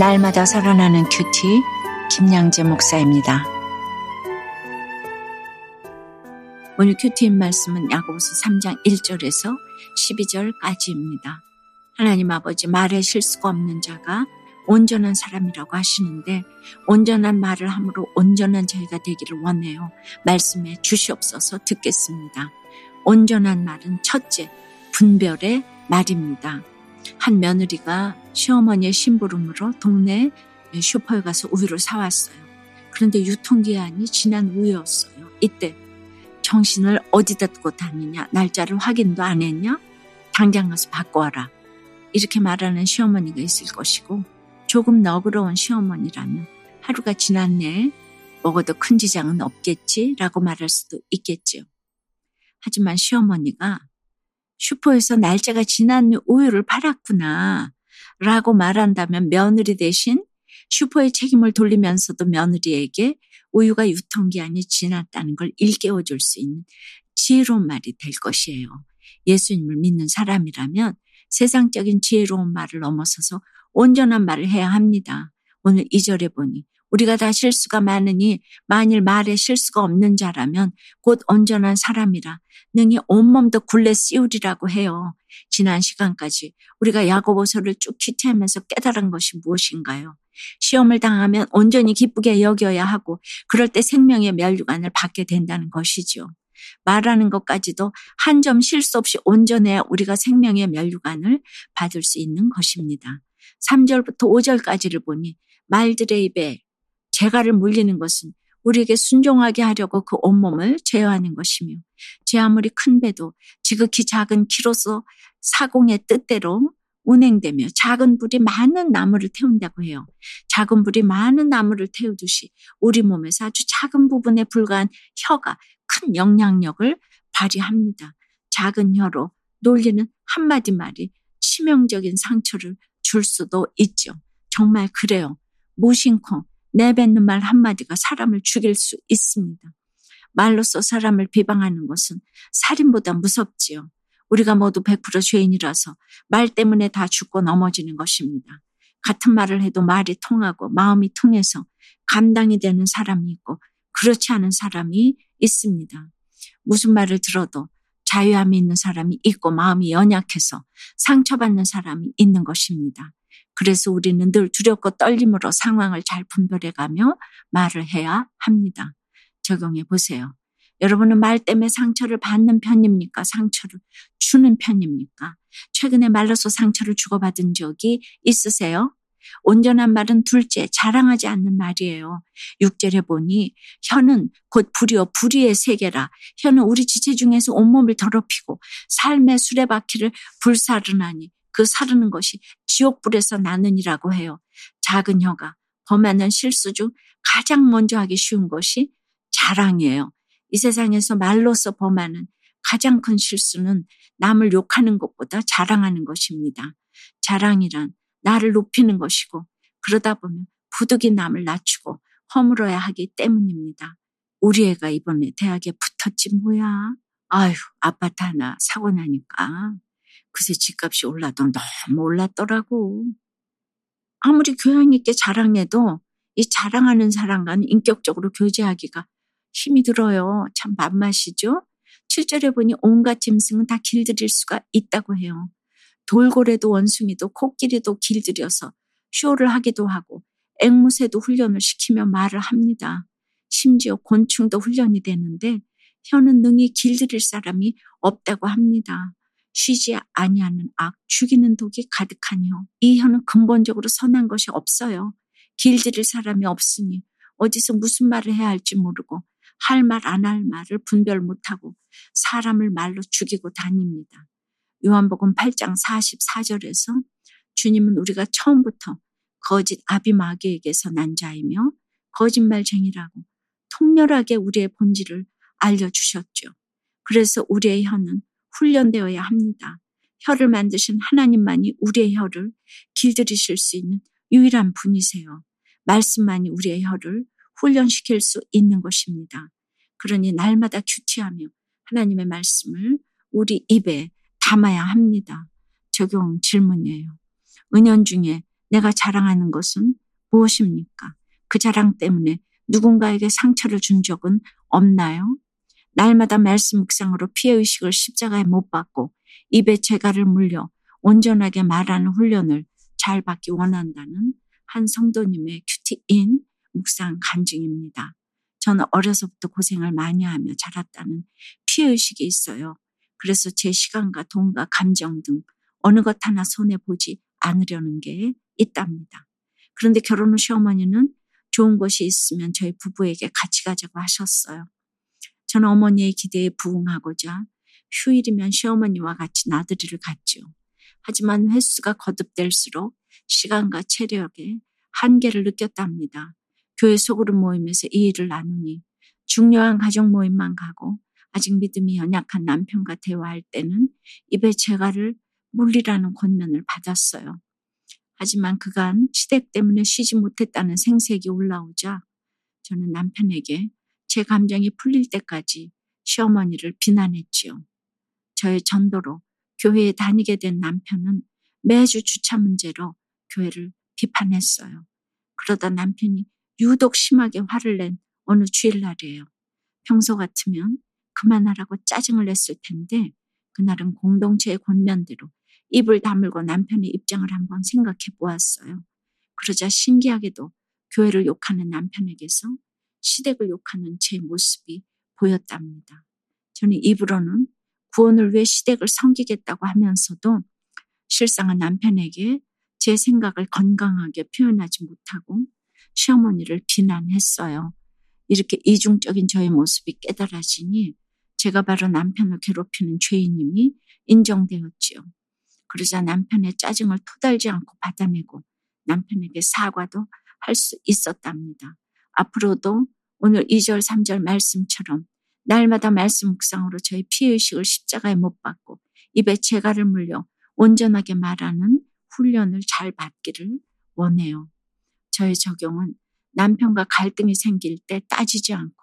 날마다 살아나는 큐티 김양재 목사입니다. 오늘 큐티인 말씀은 야고보서 3장 1절에서 12절까지입니다. 하나님 아버지 말에 실수가 없는 자가 온전한 사람이라고 하시는데 온전한 말을 함으로 온전한 저희가 되기를 원해요. 말씀에 주시옵소서 듣겠습니다. 온전한 말은 첫째 분별의 말입니다. 한 며느리가 시어머니의 심부름으로 동네 슈퍼에 가서 우유를 사왔어요. 그런데 유통기한이 지난 우유였어요. 이때 정신을 어디다 두고 다니냐? 날짜를 확인도 안 했냐? 당장 가서 바꿔와라. 이렇게 말하는 시어머니가 있을 것이고 조금 너그러운 시어머니라면 하루가 지났네. 먹어도 큰 지장은 없겠지라고 말할 수도 있겠지요. 하지만 시어머니가 슈퍼에서 날짜가 지난 우유를 팔았구나. 라고 말한다면 며느리 대신 슈퍼의 책임을 돌리면서도 며느리에게 우유가 유통기한이 지났다는 걸 일깨워 줄 수 있는 지혜로운 말이 될 것이에요. 예수님을 믿는 사람이라면 세상적인 지혜로운 말을 넘어서서 온전한 말을 해야 합니다. 오늘 이절에 보니 우리가 다 실수가 많으니 만일 말에 실수가 없는 자라면 곧 온전한 사람이라 능히 온몸도 굴레 씌우리라고 해요. 지난 시간까지 우리가 야고보서를 쭉 큐티하면서 깨달은 것이 무엇인가요? 시험을 당하면 온전히 기쁘게 여겨야 하고 그럴 때 생명의 멸류관을 받게 된다는 것이죠. 말하는 것까지도 한 점 실수 없이 온전해야 우리가 생명의 멸류관을 받을 수 있는 것입니다. 3절부터 5절까지를 보니 말들의 입에 재갈을 물리는 것은 우리에게 순종하게 하려고 그 온몸을 제어하는 것이며 제 아무리 큰 배도 지극히 작은 키로서 사공의 뜻대로 운행되며 작은 불이 많은 나무를 태운다고 해요. 작은 불이 많은 나무를 태우듯이 우리 몸에서 아주 작은 부분에 불과한 혀가 큰 영향력을 발휘합니다. 작은 혀로 놀리는 한마디 말이 치명적인 상처를 줄 수도 있죠. 정말 그래요. 무심코 내뱉는 말 한마디가 사람을 죽일 수 있습니다. 말로써 사람을 비방하는 것은 살인보다 무섭지요. 우리가 모두 100% 죄인이라서 말 때문에 다 죽고 넘어지는 것입니다. 같은 말을 해도 말이 통하고 마음이 통해서 감당이 되는 사람이 있고 그렇지 않은 사람이 있습니다. 무슨 말을 들어도 자유함이 있는 사람이 있고 마음이 연약해서 상처받는 사람이 있는 것입니다. 그래서 우리는 늘 두렵고 떨림으로 상황을 잘 분별해가며 말을 해야 합니다. 적용해 보세요. 여러분은 말 때문에 상처를 받는 편입니까? 상처를 주는 편입니까? 최근에 말로서 상처를 주고받은 적이 있으세요? 온전한 말은 둘째, 자랑하지 않는 말이에요. 6절에 보니 혀는 곧 불이요 불의의 세계라. 혀는 우리 지체 중에서 온몸을 더럽히고 삶의 수레바퀴를 불사르나니 그 사르는 것이 지옥불에서 나느니라고 해요. 작은 혀가 범하는 실수 중 가장 먼저 하기 쉬운 것이 자랑이에요. 이 세상에서 말로서 범하는 가장 큰 실수는 남을 욕하는 것보다 자랑하는 것입니다. 자랑이란 나를 높이는 것이고 그러다 보면 부득이 남을 낮추고 허물어야 하기 때문입니다. 우리 애가 이번에 대학에 붙었지 뭐야. 아휴 아파트 하나 사고 나니까 그새 집값이 올라도 너무 올랐더라고. 아무리 교양 있게 자랑해도 이 자랑하는 사람과는 인격적으로 교제하기가 힘이 들어요. 참 맛맛이죠. 7절에 보니 온갖 짐승은 다 길들일 수가 있다고 해요. 돌고래도 원숭이도 코끼리도 길들여서 쇼를 하기도 하고 앵무새도 훈련을 시키며 말을 합니다. 심지어 곤충도 훈련이 되는데 혀는 능히 길들일 사람이 없다고 합니다. 쉬지 아니하는 악, 죽이는 독이 가득하니요. 이 혀는 근본적으로 선한 것이 없어요. 길들일 사람이 없으니 어디서 무슨 말을 해야 할지 모르고 할 말 안 할 말을 분별 못하고 사람을 말로 죽이고 다닙니다. 요한복음 8장 44절에서 주님은 우리가 처음부터 거짓 아비마귀에게서 난 자이며 거짓말쟁이라고 통렬하게 우리의 본질을 알려주셨죠. 그래서 우리의 혀는 훈련되어야 합니다. 혀를 만드신 하나님만이 우리의 혀를 길들이실 수 있는 유일한 분이세요. 말씀만이 우리의 혀를 훈련시킬 수 있는 것입니다. 그러니 날마다 큐티하며 하나님의 말씀을 우리 입에 담아야 합니다. 적용 질문이에요. 은연 중에 내가 자랑하는 것은 무엇입니까? 그 자랑 때문에 누군가에게 상처를 준 적은 없나요? 날마다 말씀 묵상으로 피해의식을 십자가에 못 받고 입에 재갈을 물려 온전하게 말하는 훈련을 잘 받기 원한다는 한 성도님의 큐티인 묵상 간증입니다. 저는 어려서부터 고생을 많이 하며 자랐다는 피해의식이 있어요. 그래서 제 시간과 돈과 감정 등 어느 것 하나 손해보지 않으려는 게 있답니다. 그런데 결혼 후 시어머니는 좋은 것이 있으면 저희 부부에게 같이 가자고 하셨어요. 저는 어머니의 기대에 부응하고자 휴일이면 시어머니와 같이 나들이를 갔죠. 하지만 횟수가 거듭될수록 시간과 체력에 한계를 느꼈답니다. 교회 소그룹 모임에서 이 일을 나누니 중요한 가족 모임만 가고 아직 믿음이 연약한 남편과 대화할 때는 입에 재갈을 물리라는 권면을 받았어요. 하지만 그간 시댁 때문에 쉬지 못했다는 생색이 올라오자 저는 남편에게 제 감정이 풀릴 때까지 시어머니를 비난했지요. 저의 전도로 교회에 다니게 된 남편은 매주 주차 문제로 교회를 비판했어요. 그러다 남편이 유독 심하게 화를 낸 어느 주일날이에요. 평소 같으면 그만하라고 짜증을 냈을 텐데 그날은 공동체의 권면대로 입을 다물고 남편의 입장을 한번 생각해 보았어요. 그러자 신기하게도 교회를 욕하는 남편에게서 시댁을 욕하는 제 모습이 보였답니다. 저는 입으로는 구원을 위해 시댁을 섬기겠다고 하면서도 실상은 남편에게 제 생각을 건강하게 표현하지 못하고 시어머니를 비난했어요. 이렇게 이중적인 저의 모습이 깨달아지니 제가 바로 남편을 괴롭히는 죄인님이 인정되었지요. 그러자 남편의 짜증을 토달지 않고 받아내고 남편에게 사과도 할 수 있었답니다. 앞으로도 오늘 2절, 3절 말씀처럼 날마다 말씀 묵상으로 저희 피의식을 십자가에 못 받고 입에 재갈을 물려 온전하게 말하는 훈련을 잘 받기를 원해요. 저의 적용은 남편과 갈등이 생길 때 따지지 않고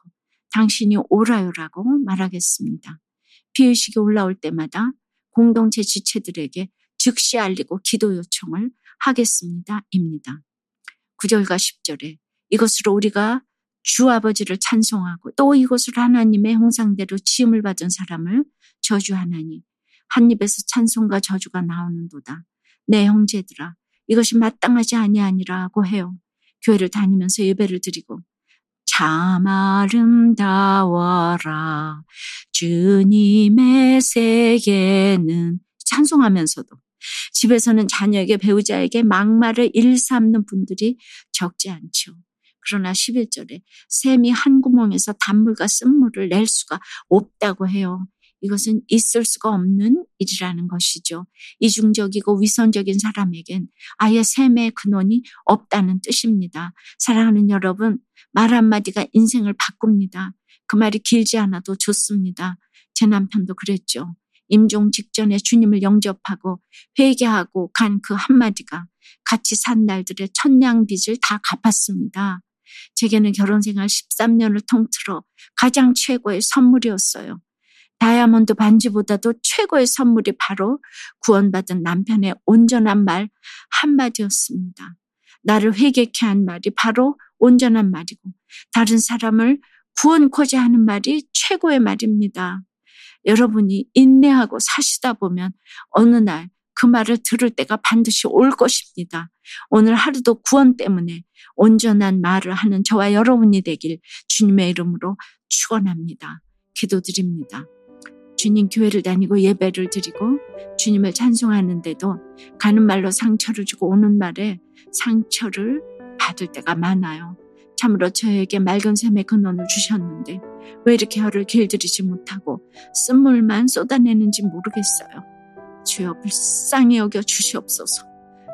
당신이 옳아요라고 말하겠습니다. 피의식이 올라올 때마다 공동체 지체들에게 즉시 알리고 기도 요청을 하겠습니다. 입니다. 9절과 10절에 이것으로 우리가 주 아버지를 찬송하고 또 이것으로 하나님의 형상대로 지음을 받은 사람을 저주하나니 한 입에서 찬송과 저주가 나오는도다. 내 형제들아 이것이 마땅하지 아니하니라고 해요. 교회를 다니면서 예배를 드리고 참 아름다워라 주님의 세계는 찬송하면서도 집에서는 자녀에게 배우자에게 막말을 일삼는 분들이 적지 않죠. 그러나 11절에 샘이 한 구멍에서 단물과 쓴물을 낼 수가 없다고 해요. 이것은 있을 수가 없는 일이라는 것이죠. 이중적이고 위선적인 사람에겐 아예 샘의 근원이 없다는 뜻입니다. 사랑하는 여러분, 말 한마디가 인생을 바꿉니다. 그 말이 길지 않아도 좋습니다. 제 남편도 그랬죠. 임종 직전에 주님을 영접하고 회개하고 간 그 한마디가 같이 산 날들의 천냥 빚을 다 갚았습니다. 제게는 결혼 생활 13년을 통틀어 가장 최고의 선물이었어요. 다이아몬드 반지보다도 최고의 선물이 바로 구원받은 남편의 온전한 말 한마디였습니다. 나를 회개케 한 말이 바로 온전한 말이고 다른 사람을 구원코자 하는 말이 최고의 말입니다. 여러분이 인내하고 사시다 보면 어느 날 그 말을 들을 때가 반드시 올 것입니다. 오늘 하루도 구원 때문에 온전한 말을 하는 저와 여러분이 되길 주님의 이름으로 축원합니다. 기도드립니다. 주님 교회를 다니고 예배를 드리고 주님을 찬송하는데도 가는 말로 상처를 주고 오는 말에 상처를 받을 때가 많아요. 참으로 저에게 맑은 샘의 근원을 주셨는데 왜 이렇게 혀를 길들이지 못하고 쓴물만 쏟아내는지 모르겠어요. 주여 불쌍히 여겨 주시옵소서.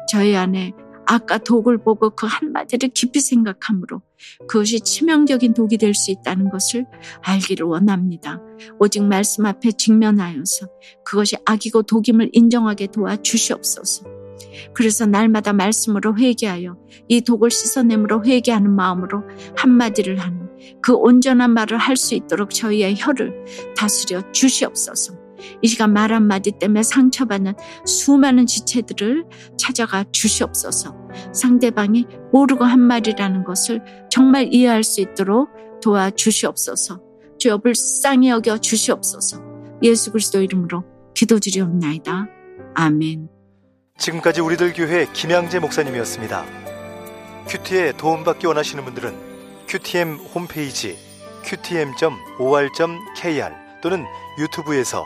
저희 안에 아까 독을 보고 그 한마디를 깊이 생각함으로 그것이 치명적인 독이 될 수 있다는 것을 알기를 원합니다. 오직 말씀 앞에 직면하여서 그것이 악이고 독임을 인정하게 도와 주시옵소서. 그래서 날마다 말씀으로 회개하여 이 독을 씻어내므로 회개하는 마음으로 한마디를 하는 그 온전한 말을 할 수 있도록 저희의 혀를 다스려 주시옵소서. 이 시간 말 한마디 때문에 상처받는 수많은 지체들을 찾아가 주시옵소서. 상대방이 모르고 한 말이라는 것을 정말 이해할 수 있도록 도와주시옵소서. 주여 불쌍히 여겨 주시옵소서. 예수 그리스도 이름으로 기도드리옵나이다. 아멘. 지금까지 우리들 교회 김양재 목사님이었습니다. 큐티에 도움받기 원하시는 분들은 큐티엠 홈페이지 qtm.or.kr 또는 유튜브에서